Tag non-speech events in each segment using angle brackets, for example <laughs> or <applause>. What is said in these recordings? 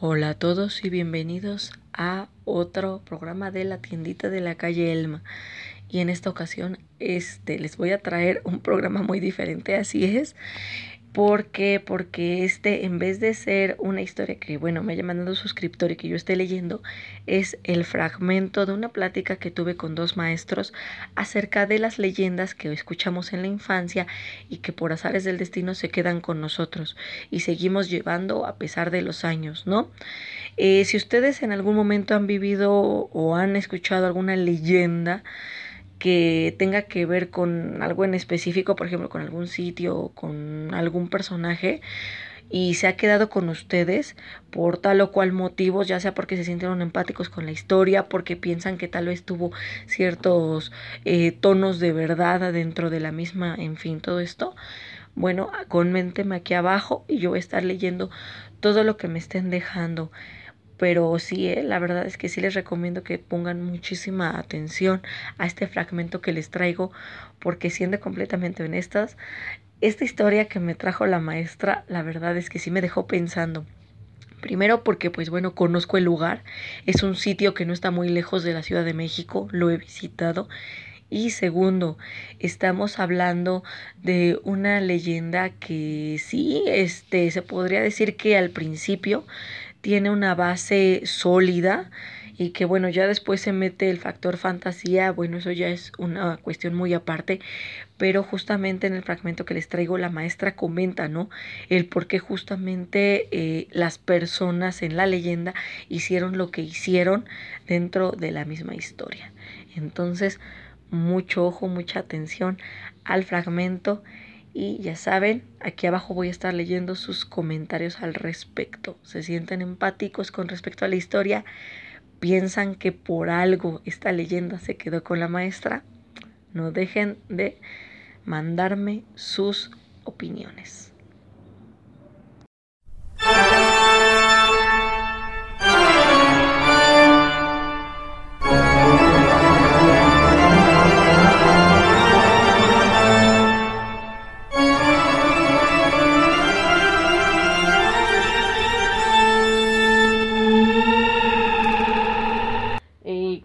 Hola a todos y bienvenidos a otro programa de la tiendita de la calle Elma. Y en esta ocasión este, les voy a traer un programa muy diferente, así es. ¿Por qué? Porque este, en vez de ser una historia que, bueno, me haya mandado suscriptor y que yo esté leyendo, es el fragmento de una plática que tuve con dos maestros acerca de las leyendas que escuchamos en la infancia y que por azares del destino se quedan con nosotros y seguimos llevando a pesar de los años, ¿no? Eh, si ustedes en algún momento han vivido o han escuchado alguna leyenda, que tenga que ver con algo en específico, por ejemplo, con algún sitio o con algún personaje y se ha quedado con ustedes por tal o cual motivo, ya sea porque se sintieron empáticos con la historia, porque piensan que tal vez tuvo ciertos eh, tonos de verdad dentro de la misma, en fin, todo esto. Bueno, coméntenme aquí abajo y yo voy a estar leyendo todo lo que me estén dejando. Pero sí, eh, la verdad es que sí les recomiendo que pongan muchísima atención a este fragmento que les traigo, porque siendo completamente honestas, esta historia que me trajo la maestra, la verdad es que sí me dejó pensando. Primero porque, pues bueno, conozco el lugar. Es un sitio que no está muy lejos de la Ciudad de México, lo he visitado. Y segundo, estamos hablando de una leyenda que sí, este, se podría decir que al principio tiene una base sólida y que bueno, ya después se mete el factor fantasía, bueno, eso ya es una cuestión muy aparte, pero justamente en el fragmento que les traigo la maestra comenta, ¿no? El por qué justamente eh, las personas en la leyenda hicieron lo que hicieron dentro de la misma historia. Entonces, mucho ojo, mucha atención al fragmento y ya saben, aquí abajo voy a estar leyendo sus comentarios al respecto. ¿Se sienten empáticos con respecto a la historia? ¿Piensan que por algo esta leyenda se quedó con la maestra? No dejen de mandarme sus opiniones.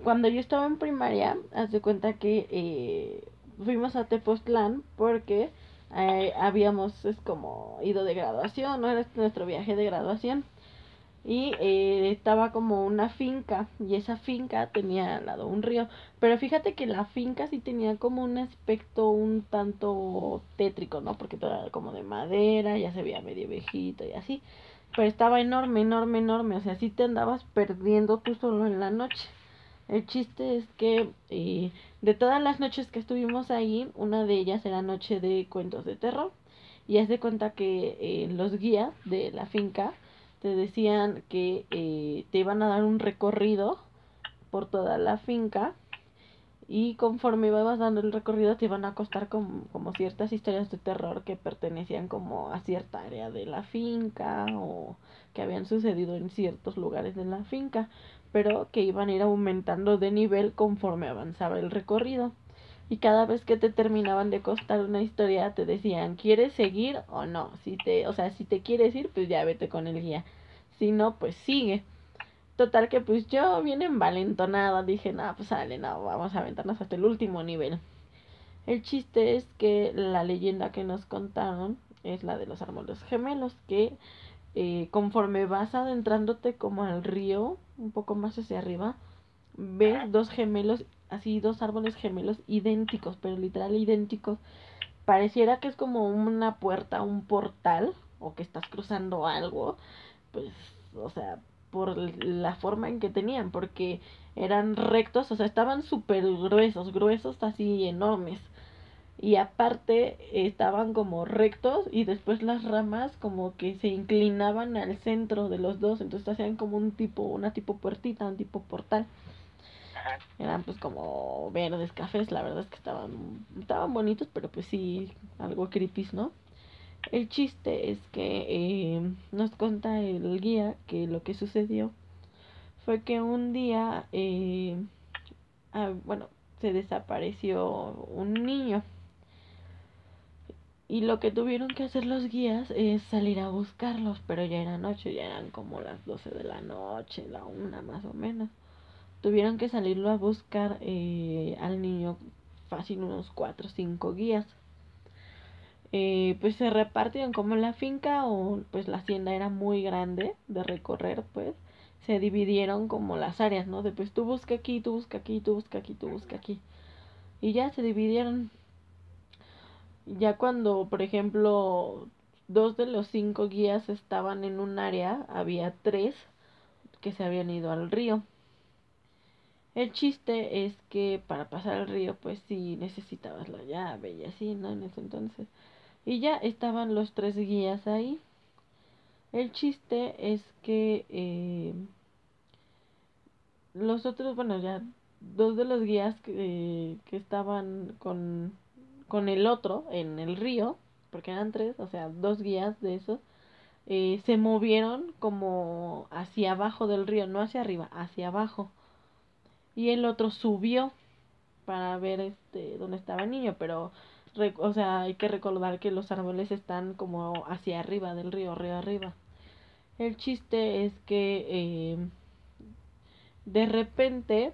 Cuando yo estaba en primaria, haz de cuenta que eh, fuimos a Tepoztlán porque eh, habíamos es como ido de graduación, no era nuestro viaje de graduación. Y eh, estaba como una finca, y esa finca tenía al lado un río. Pero fíjate que la finca sí tenía como un aspecto un tanto tétrico, ¿no? Porque todo era como de madera, ya se veía medio viejito y así. Pero estaba enorme, enorme, enorme. O sea, sí te andabas perdiendo tú solo en la noche. El chiste es que eh, de todas las noches que estuvimos ahí, una de ellas era noche de cuentos de terror. Y haz de cuenta que eh, los guías de la finca te decían que eh, te iban a dar un recorrido por toda la finca y conforme ibas dando el recorrido te iban a costar como, como, ciertas historias de terror que pertenecían como a cierta área de la finca o que habían sucedido en ciertos lugares de la finca pero que iban a ir aumentando de nivel conforme avanzaba el recorrido. Y cada vez que te terminaban de costar una historia te decían, ¿quieres seguir o no? Si te, o sea, si te quieres ir, pues ya vete con el guía. Si no, pues sigue. Total que pues yo bien envalentonada dije, no, pues sale, no, vamos a aventarnos hasta el último nivel. El chiste es que la leyenda que nos contaron es la de los árboles gemelos, que eh, conforme vas adentrándote como al río, un poco más hacia arriba, ves dos gemelos, así dos árboles gemelos idénticos, pero literal idénticos. Pareciera que es como una puerta, un portal, o que estás cruzando algo, pues, o sea, por la forma en que tenían, porque eran rectos, o sea, estaban súper gruesos, gruesos así enormes y aparte estaban como rectos y después las ramas como que se inclinaban al centro de los dos, entonces hacían como un tipo, una tipo puertita, un tipo portal. Eran pues como verdes, cafés, la verdad es que estaban, estaban bonitos, pero pues sí, algo creepy, ¿no? El chiste es que eh, nos cuenta el guía que lo que sucedió fue que un día, eh, ah, bueno, se desapareció un niño Y lo que tuvieron que hacer los guías es salir a buscarlos, pero ya era noche, ya eran como las 12 de la noche, la una más o menos. Tuvieron que salirlo a buscar eh, al niño fácil unos 4 o 5 guías. Eh, pues se repartieron como la finca o pues la hacienda era muy grande de recorrer, pues se dividieron como las áreas, ¿no? De pues tú busca aquí, tú busca aquí, tú busca aquí, tú busca aquí. Y ya se dividieron. Ya cuando, por ejemplo, dos de los cinco guías estaban en un área, había tres que se habían ido al río. El chiste es que para pasar al río, pues sí necesitabas la llave y así, ¿no? En ese entonces. Y ya estaban los tres guías ahí. El chiste es que eh, los otros, bueno, ya dos de los guías que, que estaban con, con el otro en el río, porque eran tres, o sea, dos guías de esos, eh, se movieron como hacia abajo del río, no hacia arriba, hacia abajo. Y el otro subió para ver este dónde estaba el niño, pero o sea, hay que recordar que los árboles están como hacia arriba del río, río arriba. El chiste es que eh, de repente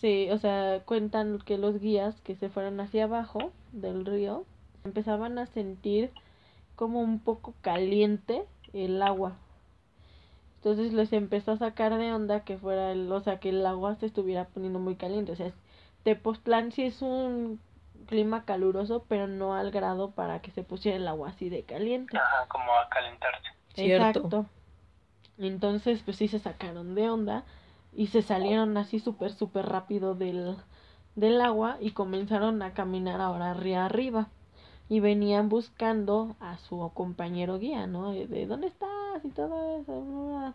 se, o sea, cuentan que los guías que se fueron hacia abajo del río empezaban a sentir como un poco caliente el agua. Entonces les empezó a sacar de onda que fuera el, o sea, que el agua se estuviera poniendo muy caliente. O sea, Tepoztlán sí es un clima caluroso, pero no al grado para que se pusiera el agua así de caliente. Ajá, como a calentarse. Exacto. Entonces, pues sí se sacaron de onda y se salieron así súper, súper rápido del, del agua y comenzaron a caminar ahora río arriba. Y venían buscando a su compañero guía, ¿no? De, dónde estás y todo eso.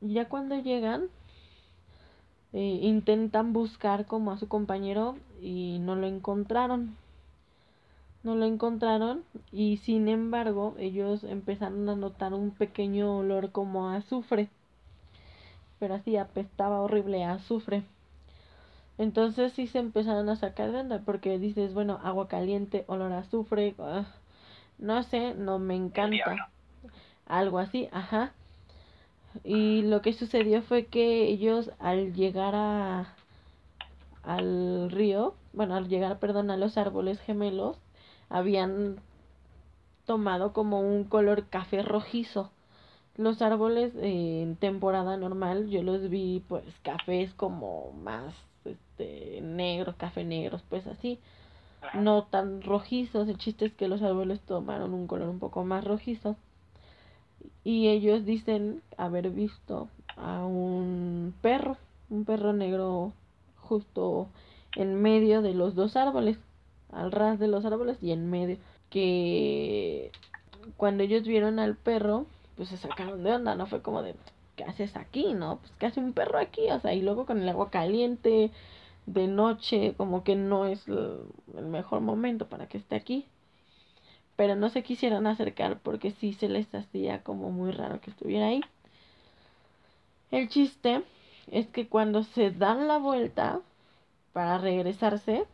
Ya cuando llegan, eh, intentan buscar como a su compañero y no lo encontraron. No lo encontraron y sin embargo ellos empezaron a notar un pequeño olor como a azufre. Pero así apestaba horrible a azufre. Entonces sí se empezaron a sacar de onda porque dices, bueno, agua caliente, olor a azufre, ah, no sé, no me encanta. Algo así, ajá. Y lo que sucedió fue que ellos al llegar a al río, bueno, al llegar, perdón, a los árboles gemelos, habían tomado como un color café rojizo. Los árboles en temporada normal yo los vi pues cafés como más este negros, café negros, pues así, no tan rojizos. El chiste es que los árboles tomaron un color un poco más rojizo. Y ellos dicen haber visto a un perro, un perro negro justo en medio de los dos árboles, al ras de los árboles y en medio. Que cuando ellos vieron al perro, pues se sacaron de onda, ¿no? Fue como de, ¿qué haces aquí, no? Pues ¿qué hace un perro aquí? O sea, y luego con el agua caliente, de noche, como que no es el mejor momento para que esté aquí pero no se quisieron acercar porque sí se les hacía como muy raro que estuviera ahí. El chiste es que cuando se dan la vuelta para regresarse,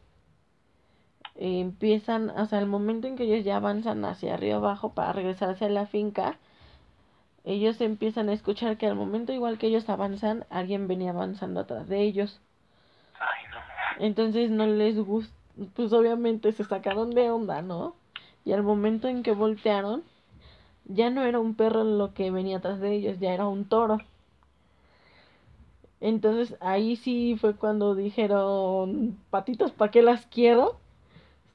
empiezan, o sea, el momento en que ellos ya avanzan hacia arriba abajo para regresarse a la finca, ellos empiezan a escuchar que al momento igual que ellos avanzan, alguien venía avanzando atrás de ellos. Entonces no les gusta, pues obviamente se sacaron de onda, ¿no? y al momento en que voltearon, ya no era un perro lo que venía atrás de ellos, ya era un toro. Entonces ahí sí fue cuando dijeron, patitos, ¿para qué las quiero?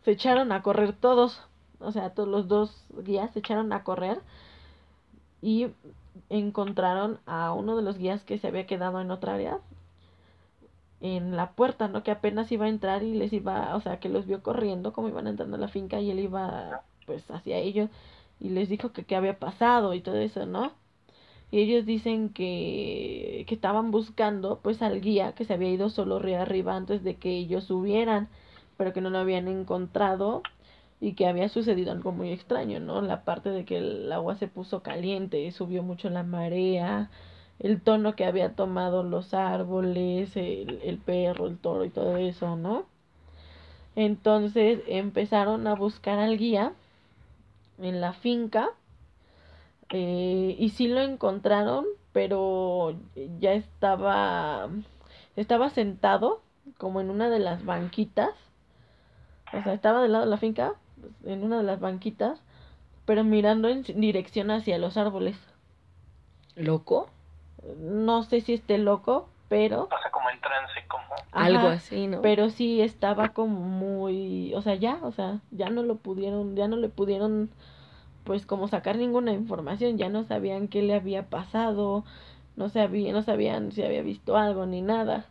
Se echaron a correr todos, o sea, todos los dos guías se echaron a correr y encontraron a uno de los guías que se había quedado en otra área en la puerta, ¿no? Que apenas iba a entrar y les iba, o sea, que los vio corriendo como iban entrando a la finca y él iba pues hacia ellos y les dijo que qué había pasado y todo eso, ¿no? Y ellos dicen que, que estaban buscando pues al guía que se había ido solo río arriba antes de que ellos subieran, pero que no lo habían encontrado y que había sucedido algo muy extraño, ¿no? La parte de que el agua se puso caliente, subió mucho la marea, el tono que había tomado los árboles, el, el perro, el toro y todo eso, ¿no? Entonces empezaron a buscar al guía en la finca eh, y sí lo encontraron, pero ya estaba, estaba sentado como en una de las banquitas. O sea, estaba del lado de la finca, en una de las banquitas, pero mirando en dirección hacia los árboles. ¿Loco? No sé si esté loco, pero... O sea, como en trance, como... Algo así, ¿no? Pero sí estaba como muy... O sea, ya, o sea, ya no lo pudieron, ya no le pudieron pues como sacar ninguna información, ya no sabían qué le había pasado, no sabían, no sabían si había visto algo ni nada.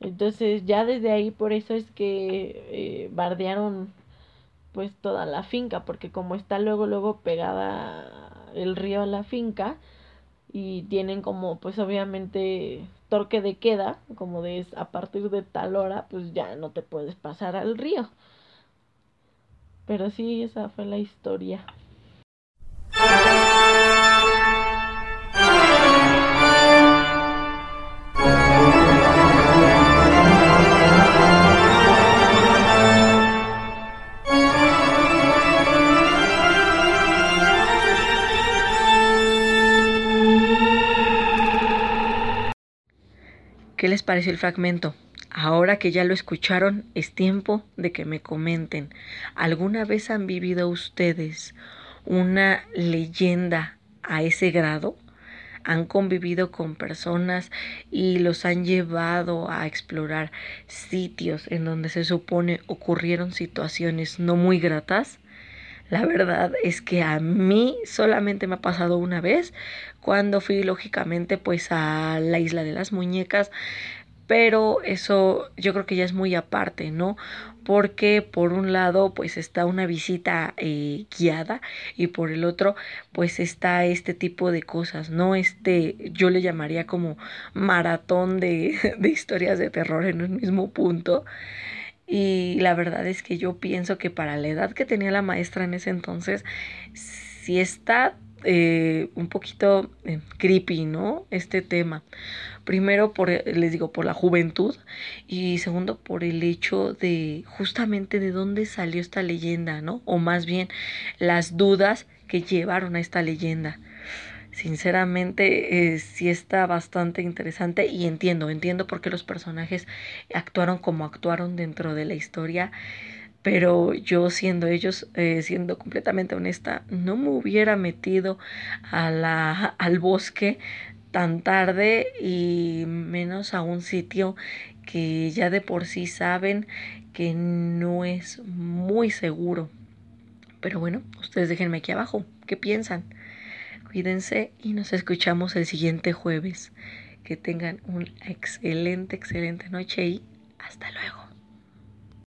Entonces ya desde ahí por eso es que eh, bardearon pues toda la finca, porque como está luego luego pegada el río a la finca y tienen como pues obviamente torque de queda, como de a partir de tal hora pues ya no te puedes pasar al río. Pero sí, esa fue la historia. ¿Qué les pareció el fragmento? Ahora que ya lo escucharon, es tiempo de que me comenten. ¿Alguna vez han vivido ustedes una leyenda a ese grado? ¿Han convivido con personas y los han llevado a explorar sitios en donde se supone ocurrieron situaciones no muy gratas? La verdad es que a mí solamente me ha pasado una vez cuando fui lógicamente pues a la isla de las muñecas, pero eso yo creo que ya es muy aparte, ¿no? Porque por un lado pues está una visita eh, guiada y por el otro pues está este tipo de cosas, ¿no? Este yo le llamaría como maratón de, <laughs> de historias de terror en un mismo punto. Y la verdad es que yo pienso que para la edad que tenía la maestra en ese entonces, sí está eh, un poquito eh, creepy, ¿no? Este tema. Primero, por, les digo, por la juventud y segundo, por el hecho de justamente de dónde salió esta leyenda, ¿no? O más bien las dudas que llevaron a esta leyenda sinceramente eh, sí está bastante interesante y entiendo, entiendo por qué los personajes actuaron como actuaron dentro de la historia, pero yo siendo ellos, eh, siendo completamente honesta, no me hubiera metido a la, al bosque tan tarde y menos a un sitio que ya de por sí saben que no es muy seguro. Pero bueno, ustedes déjenme aquí abajo, ¿qué piensan? Cuídense y nos escuchamos el siguiente jueves. Que tengan una excelente, excelente noche y hasta luego.